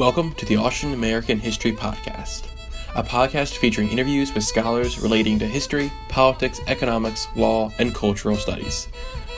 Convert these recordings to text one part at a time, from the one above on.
Welcome to the Austrian American History Podcast, a podcast featuring interviews with scholars relating to history, politics, economics, law, and cultural studies.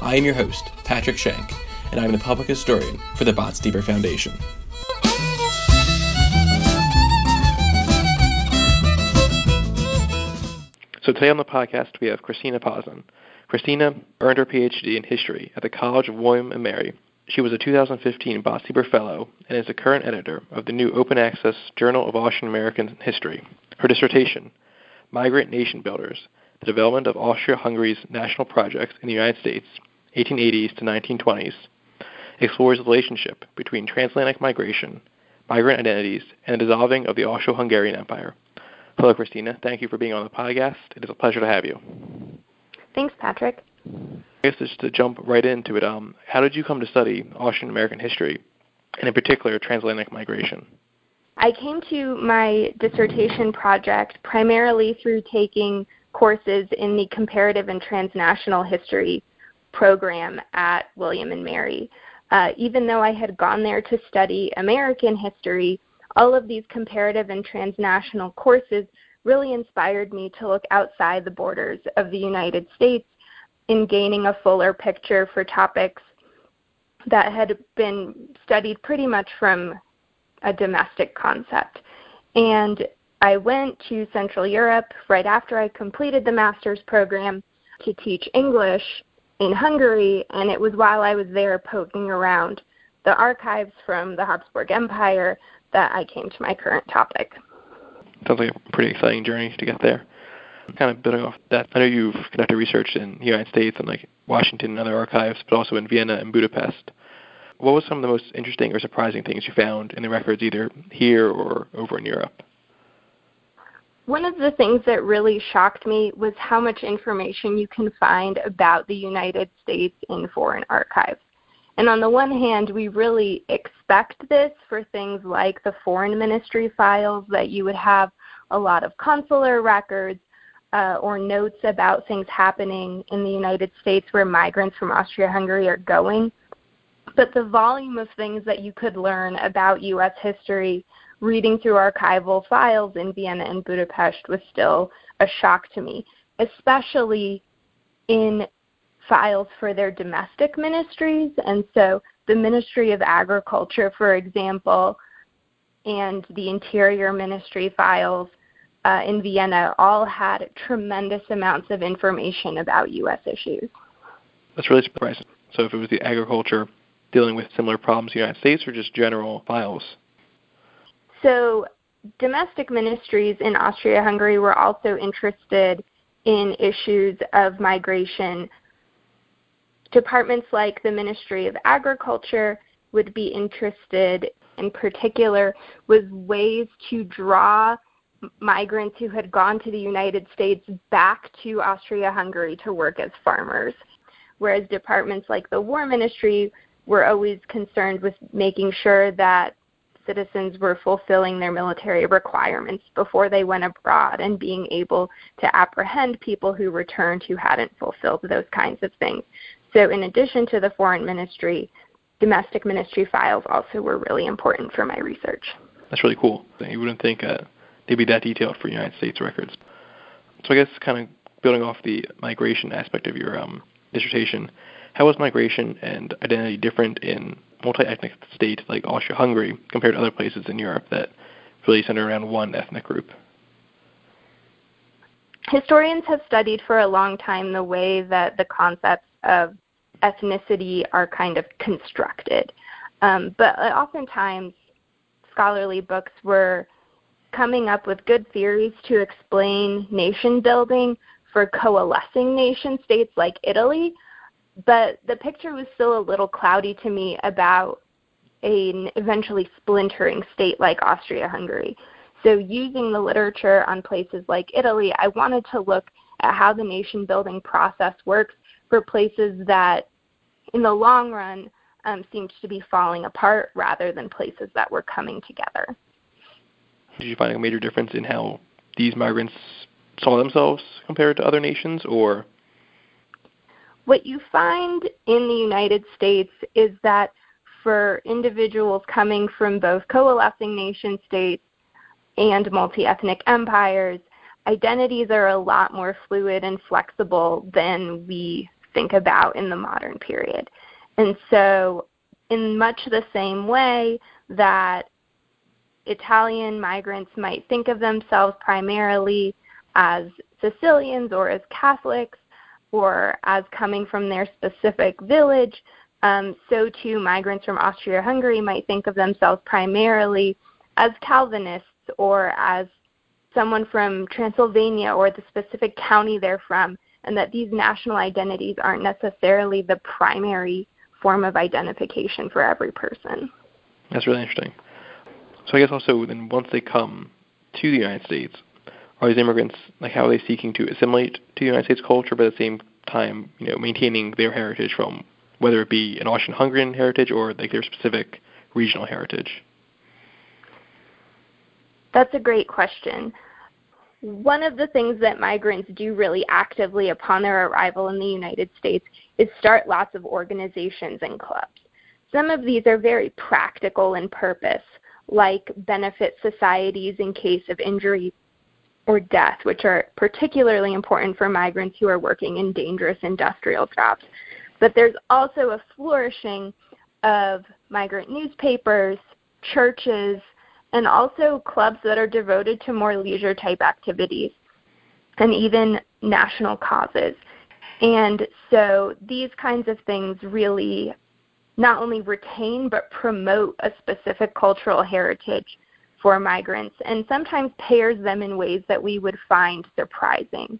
I am your host, Patrick Shank, and I'm the public historian for the Botstiber Foundation. So today on the podcast, we have Kristina Poznan. Kristina earned her PhD in history at the College of William and Mary she was a 2015 Botstiber Fellow and is the current editor of the new open access Journal of Austrian American History. Her dissertation, Migrant Nation Builders The Development of Austria Hungary's National Projects in the United States, 1880s to 1920s, explores the relationship between transatlantic migration, migrant identities, and the dissolving of the Austro Hungarian Empire. Hello, Kristina. Thank you for being on the podcast. It is a pleasure to have you. Thanks, Patrick. I guess just to jump right into it, um, how did you come to study Austrian American history, and in particular transatlantic migration? I came to my dissertation project primarily through taking courses in the comparative and transnational history program at William and Mary. Uh, even though I had gone there to study American history, all of these comparative and transnational courses really inspired me to look outside the borders of the United States in gaining a fuller picture for topics that had been studied pretty much from a domestic concept. And I went to Central Europe right after I completed the master's program to teach English in Hungary, and it was while I was there poking around the archives from the Habsburg Empire that I came to my current topic. Sounds like a pretty exciting journey to get there kind of building off that, I know you've conducted research in the United States and like Washington and other archives, but also in Vienna and Budapest. What was some of the most interesting or surprising things you found in the records, either here or over in Europe? One of the things that really shocked me was how much information you can find about the United States in foreign archives. And on the one hand, we really expect this for things like the foreign ministry files, that you would have a lot of consular records, uh, or notes about things happening in the United States where migrants from Austria Hungary are going. But the volume of things that you could learn about U.S. history reading through archival files in Vienna and Budapest was still a shock to me, especially in files for their domestic ministries. And so the Ministry of Agriculture, for example, and the Interior Ministry files uh, in Vienna all had tremendous amounts of information about U.S. issues. That's really surprising. So, if it was the agriculture dealing with similar problems in the United States or just general files? So, domestic ministries in Austria Hungary were also interested in issues of migration. Departments like the Ministry of Agriculture would be interested in particular with ways to draw migrants who had gone to the United States back to Austria Hungary to work as farmers. Whereas departments like the War Ministry were always concerned with making sure that citizens were fulfilling their military requirements before they went abroad and being able to apprehend people who returned who hadn't fulfilled those kinds of things. So, in addition to the foreign ministry, domestic ministry files also were really important for my research. That's really cool. You wouldn't think they'd be that detailed for United States records. So I guess kind of building off the migration aspect of your um, dissertation, how is migration and identity different in multi-ethnic states like Austria-Hungary compared to other places in Europe that really center around one ethnic group? Historians have studied for a long time the way that the concepts of ethnicity are kind of constructed. Um, but oftentimes, scholarly books were coming up with good theories to explain nation building for coalescing nation states like Italy, but the picture was still a little cloudy to me about an eventually splintering state like Austria Hungary. So, using the literature on places like Italy, I wanted to look at how the nation building process works for places that, in the long run, um, seemed to be falling apart rather than places that were coming together. Did you find a major difference in how these migrants saw themselves compared to other nations, or? What you find in the United States is that for individuals coming from both coalescing nation states and multi ethnic empires, identities are a lot more fluid and flexible than we think about in the modern period. And so, in much the same way that Italian migrants might think of themselves primarily as Sicilians or as Catholics or as coming from their specific village, um, so too migrants from Austria Hungary might think of themselves primarily as Calvinists or as someone from Transylvania or the specific county they're from, and that these national identities aren't necessarily the primary form of identification for every person. That's really interesting. So I guess also then once they come to the United States, are these immigrants like how are they seeking to assimilate to the United States culture, but at the same time, you know, maintaining their heritage from whether it be an Austrian-Hungarian heritage or like their specific regional heritage? That's a great question. One of the things that migrants do really actively upon their arrival in the United States is start lots of organizations and clubs. Some of these are very practical in purpose, like benefit societies in case of injury or death, which are particularly important for migrants who are working in dangerous industrial jobs. But there's also a flourishing of migrant newspapers, churches, and also clubs that are devoted to more leisure type activities and even national causes. And so these kinds of things really not only retain but promote a specific cultural heritage for migrants and sometimes pairs them in ways that we would find surprising.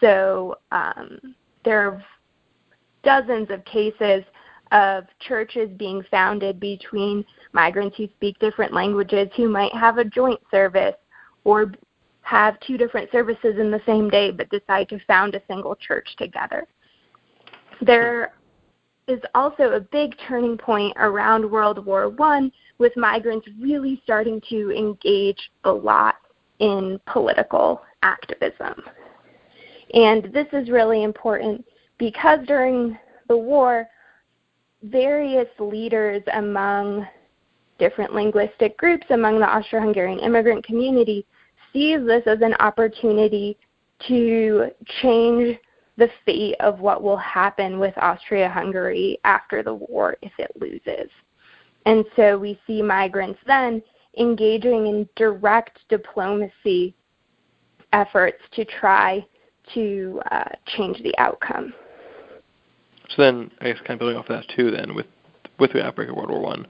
So um, there are dozens of cases of churches being founded between migrants who speak different languages who might have a joint service or have two different services in the same day but decide to found a single church together. There is also a big turning point around World War One with migrants really starting to engage a lot in political activism. And this is really important because during the war, various leaders among different linguistic groups among the Austro Hungarian immigrant community sees this as an opportunity to change the fate of what will happen with Austria Hungary after the war if it loses. And so we see migrants then engaging in direct diplomacy efforts to try to uh, change the outcome. So then, I guess, kind of building off of that too, then with with the outbreak of World War One,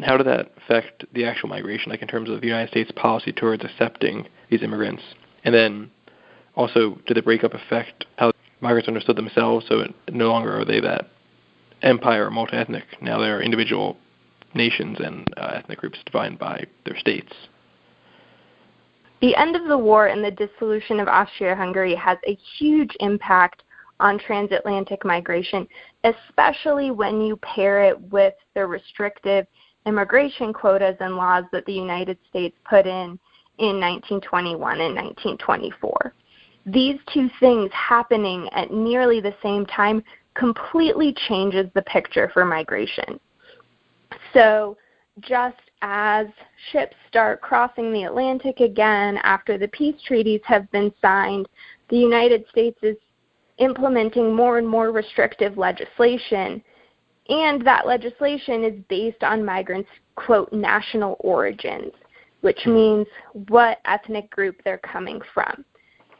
how did that affect the actual migration, like in terms of the United States policy towards accepting these immigrants, and then also did the breakup affect how migrants understood themselves? So no longer are they that empire or multi-ethnic. Now they're individual nations and uh, ethnic groups defined by their states. The end of the war and the dissolution of Austria-Hungary has a huge impact on transatlantic migration, especially when you pair it with the restrictive immigration quotas and laws that the United States put in in 1921 and 1924. These two things happening at nearly the same time completely changes the picture for migration. So, just as ships start crossing the Atlantic again after the peace treaties have been signed, the United States is implementing more and more restrictive legislation. And that legislation is based on migrants' quote national origins, which means what ethnic group they're coming from.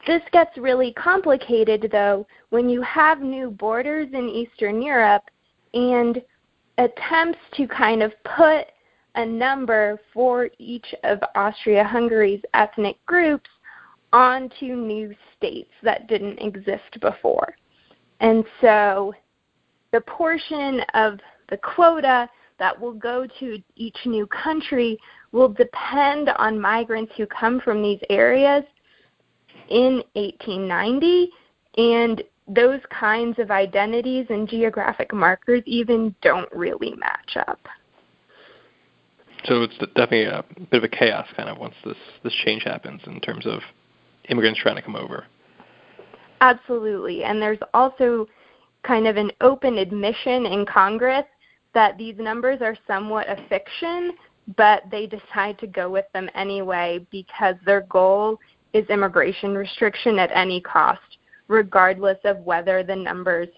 This gets really complicated though when you have new borders in Eastern Europe and attempts to kind of put a number for each of Austria Hungary's ethnic groups onto new states that didn't exist before. And so the portion of the quota that will go to each new country will depend on migrants who come from these areas in 1890 and those kinds of identities and geographic markers even don't really match up. So it's definitely a bit of a chaos kind of once this this change happens in terms of immigrants trying to come over. Absolutely. And there's also kind of an open admission in Congress that these numbers are somewhat a fiction, but they decide to go with them anyway because their goal is immigration restriction at any cost, regardless of whether the numbers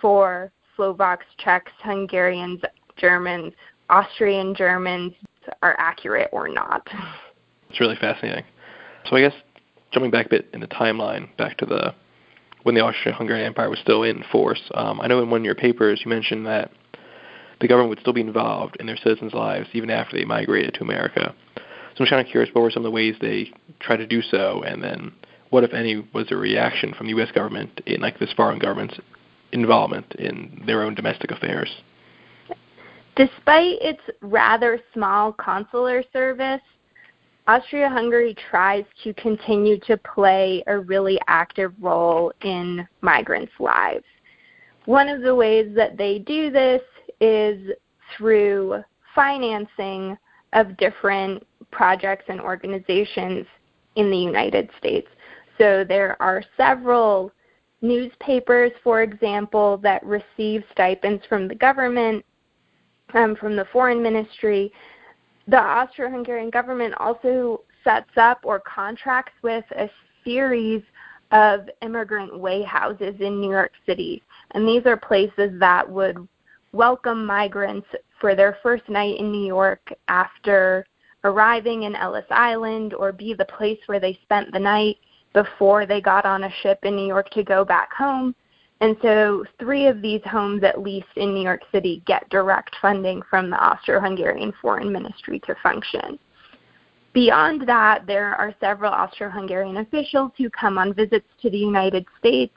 for Slovaks, Czechs, Hungarians, Germans, Austrian Germans are accurate or not. It's really fascinating. So I guess jumping back a bit in the timeline, back to the when the Austro-Hungarian Empire was still in force. Um, I know in one of your papers you mentioned that the government would still be involved in their citizens' lives even after they migrated to America. So I'm kind of curious, what were some of the ways they tried to do so, and then what, if any, was the reaction from the U.S. government in like this foreign government's involvement in their own domestic affairs? Despite its rather small consular service, Austria Hungary tries to continue to play a really active role in migrants' lives. One of the ways that they do this is through financing of different projects and organizations in the United States. So there are several newspapers, for example, that receive stipends from the government, um, from the foreign ministry. The Austro Hungarian government also sets up or contracts with a series of immigrant way houses in New York City. And these are places that would welcome migrants for their first night in New York after arriving in Ellis Island or be the place where they spent the night before they got on a ship in New York to go back home. And so, three of these homes, at least in New York City, get direct funding from the Austro Hungarian Foreign Ministry to function. Beyond that, there are several Austro Hungarian officials who come on visits to the United States.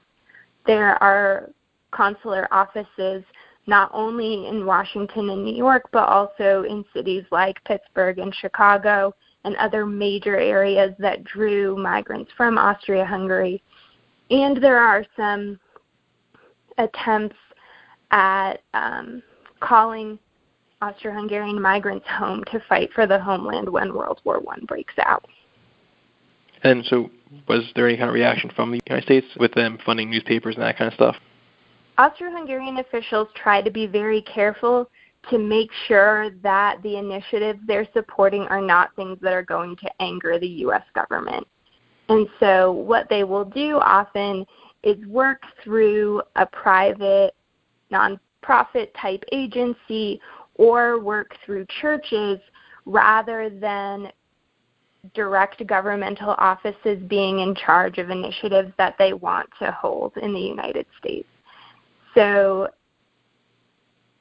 There are consular offices not only in Washington and New York, but also in cities like Pittsburgh and Chicago and other major areas that drew migrants from Austria Hungary. And there are some attempts at um, calling Austro Hungarian migrants home to fight for the homeland when World War One breaks out. And so, was there any kind of reaction from the United States with them funding newspapers and that kind of stuff? Austro-Hungarian officials try to be very careful to make sure that the initiatives they're supporting are not things that are going to anger the U.S. government. And so, what they will do often is work through a private, nonprofit type agency or work through churches rather than direct governmental offices being in charge of initiatives that they want to hold in the United States. So,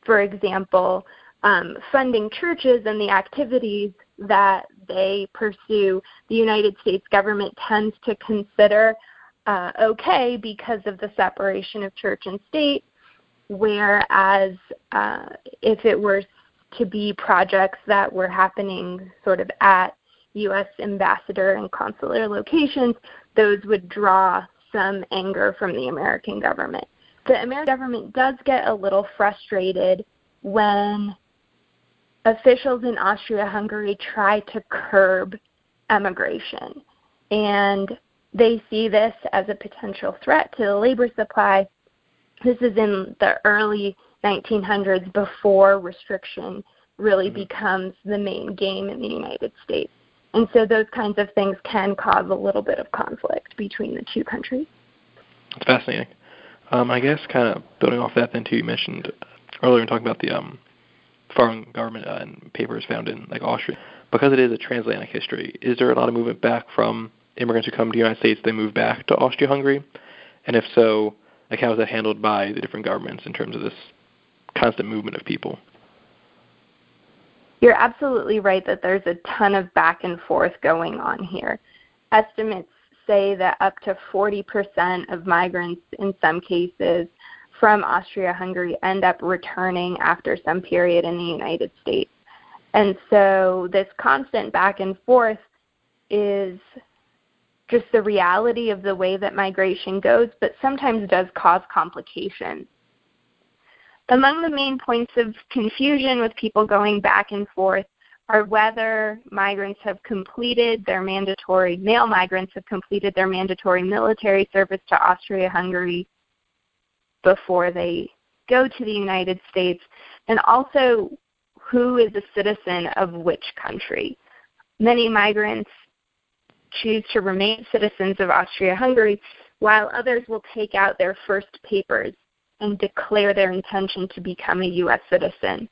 for example, um, funding churches and the activities that they pursue, the United States government tends to consider uh, okay because of the separation of church and state, whereas uh, if it were to be projects that were happening sort of at U.S. ambassador and consular locations, those would draw some anger from the American government the American government does get a little frustrated when officials in Austria Hungary try to curb emigration. And they see this as a potential threat to the labor supply. This is in the early 1900s before restriction really mm-hmm. becomes the main game in the United States. And so those kinds of things can cause a little bit of conflict between the two countries. It's fascinating. Um, I guess kind of building off that, then too, you mentioned earlier in talking about the um, foreign government uh, and papers found in like Austria. Because it is a transatlantic history, is there a lot of movement back from immigrants who come to the United States? They move back to Austria-Hungary, and if so, like how is that handled by the different governments in terms of this constant movement of people? You're absolutely right that there's a ton of back and forth going on here. Estimates say that up to 40% of migrants in some cases from Austria Hungary end up returning after some period in the United States. And so this constant back and forth is just the reality of the way that migration goes, but sometimes does cause complications. Among the main points of confusion with people going back and forth are whether migrants have completed their mandatory, male migrants have completed their mandatory military service to Austria Hungary before they go to the United States, and also who is a citizen of which country. Many migrants choose to remain citizens of Austria Hungary, while others will take out their first papers and declare their intention to become a U.S. citizen.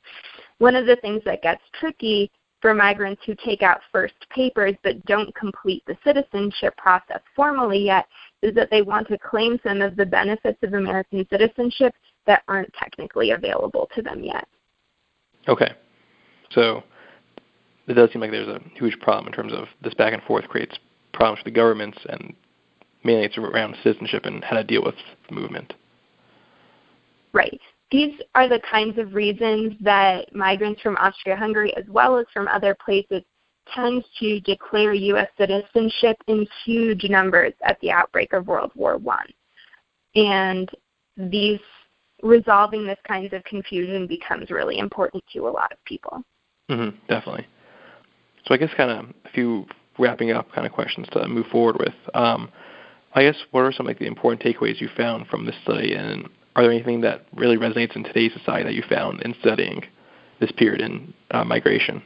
One of the things that gets tricky for migrants who take out first papers but don't complete the citizenship process formally yet is that they want to claim some of the benefits of American citizenship that aren't technically available to them yet. Okay. So it does seem like there's a huge problem in terms of this back and forth creates problems for the governments and mainly it's around citizenship and how to deal with the movement. Right. These are the kinds of reasons that migrants from Austria-Hungary as well as from other places tend to declare U.S. citizenship in huge numbers at the outbreak of World War One. And these resolving this kinds of confusion becomes really important to a lot of people. Mm-hmm, definitely. So I guess kind of a few wrapping up kind of questions to move forward with. Um, I guess what are some like the important takeaways you found from this study, and are there anything that really resonates in today's society that you found in studying this period in uh, migration?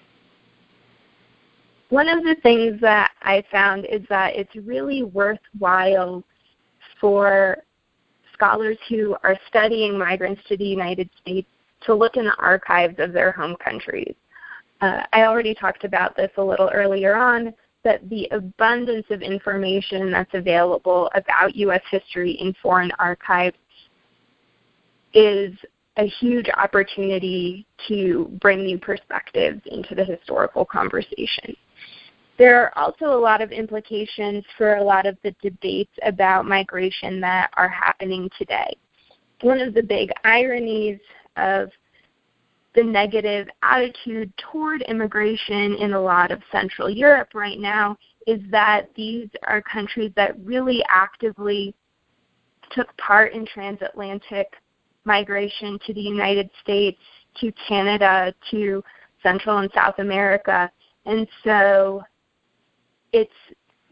One of the things that I found is that it's really worthwhile for scholars who are studying migrants to the United States to look in the archives of their home countries. Uh, I already talked about this a little earlier on, but the abundance of information that's available about U.S. history in foreign archives is a huge opportunity to bring new perspectives into the historical conversation. There are also a lot of implications for a lot of the debates about migration that are happening today. One of the big ironies of the negative attitude toward immigration in a lot of Central Europe right now is that these are countries that really actively took part in transatlantic migration to the United States, to Canada, to Central and South America. And so it's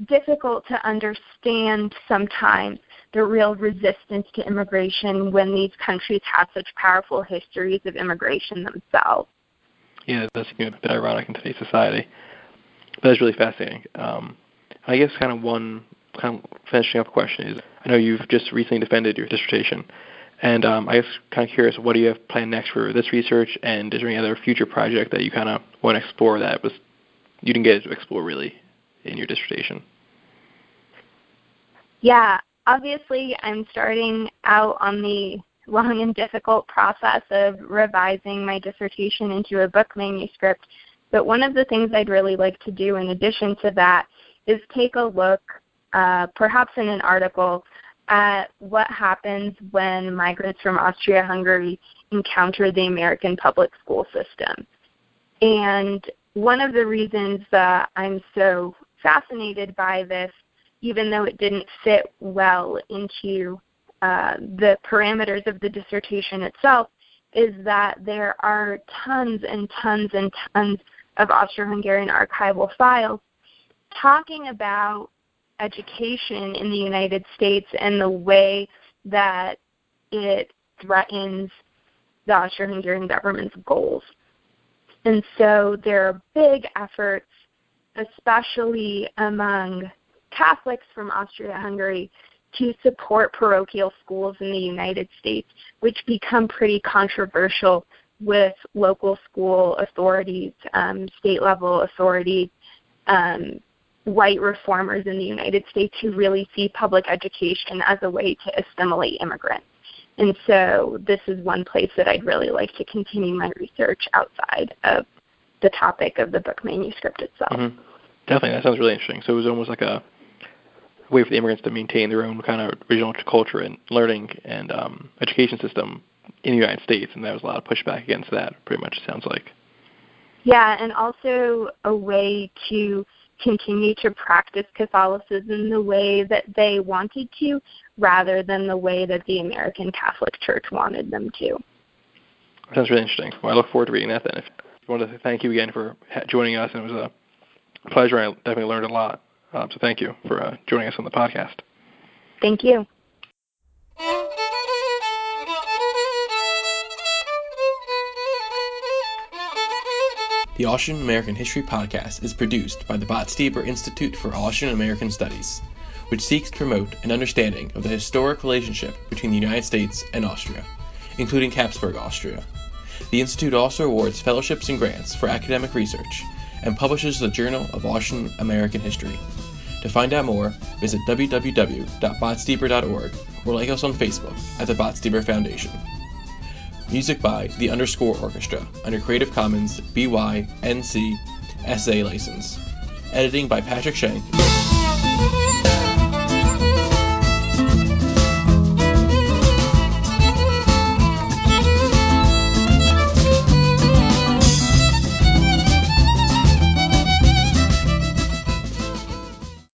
difficult to understand sometimes the real resistance to immigration when these countries have such powerful histories of immigration themselves. Yeah, that's a bit ironic in today's society. But that's really fascinating. Um, I guess kind of one kind of finishing up question is I know you've just recently defended your dissertation. And um, I was kind of curious, what do you have planned next for this research, and is there any other future project that you kind of want to explore that was you didn't get to explore really in your dissertation? Yeah, obviously, I'm starting out on the long and difficult process of revising my dissertation into a book manuscript. But one of the things I'd really like to do in addition to that is take a look, uh, perhaps in an article, at what happens when migrants from Austria Hungary encounter the American public school system. And one of the reasons that I'm so fascinated by this, even though it didn't fit well into uh, the parameters of the dissertation itself, is that there are tons and tons and tons of Austro Hungarian archival files talking about education in the United States and the way that it threatens the Austro-Hungarian government's goals. And so there are big efforts, especially among Catholics from Austria-Hungary, to support parochial schools in the United States, which become pretty controversial with local school authorities, um, state level authorities, um, white reformers in the United States who really see public education as a way to assimilate immigrants. And so this is one place that I'd really like to continue my research outside of the topic of the book manuscript itself. Mm-hmm. Definitely, that sounds really interesting. So it was almost like a way for the immigrants to maintain their own kind of regional culture and learning and um, education system in the United States, and there was a lot of pushback against that. Pretty much, it sounds like. Yeah, and also a way to continue to practice Catholicism the way that they wanted to, rather than the way that the American Catholic Church wanted them to. Sounds really interesting. Well, I look forward to reading that then. I wanted to thank you again for joining us, and it was a pleasure. I definitely learned a lot. Um, so thank you for uh, joining us on the podcast. Thank you. The Austrian American History podcast is produced by the Botstiber Institute for Austrian American Studies, which seeks to promote an understanding of the historic relationship between the United States and Austria, including Habsburg Austria. The Institute also awards fellowships and grants for academic research and publishes the Journal of Austrian American History. To find out more, visit www.botstiber.org or like us on Facebook at the Botstiber Foundation. Music by the Underscore Orchestra under Creative Commons BY NC SA license. Editing by Patrick Shank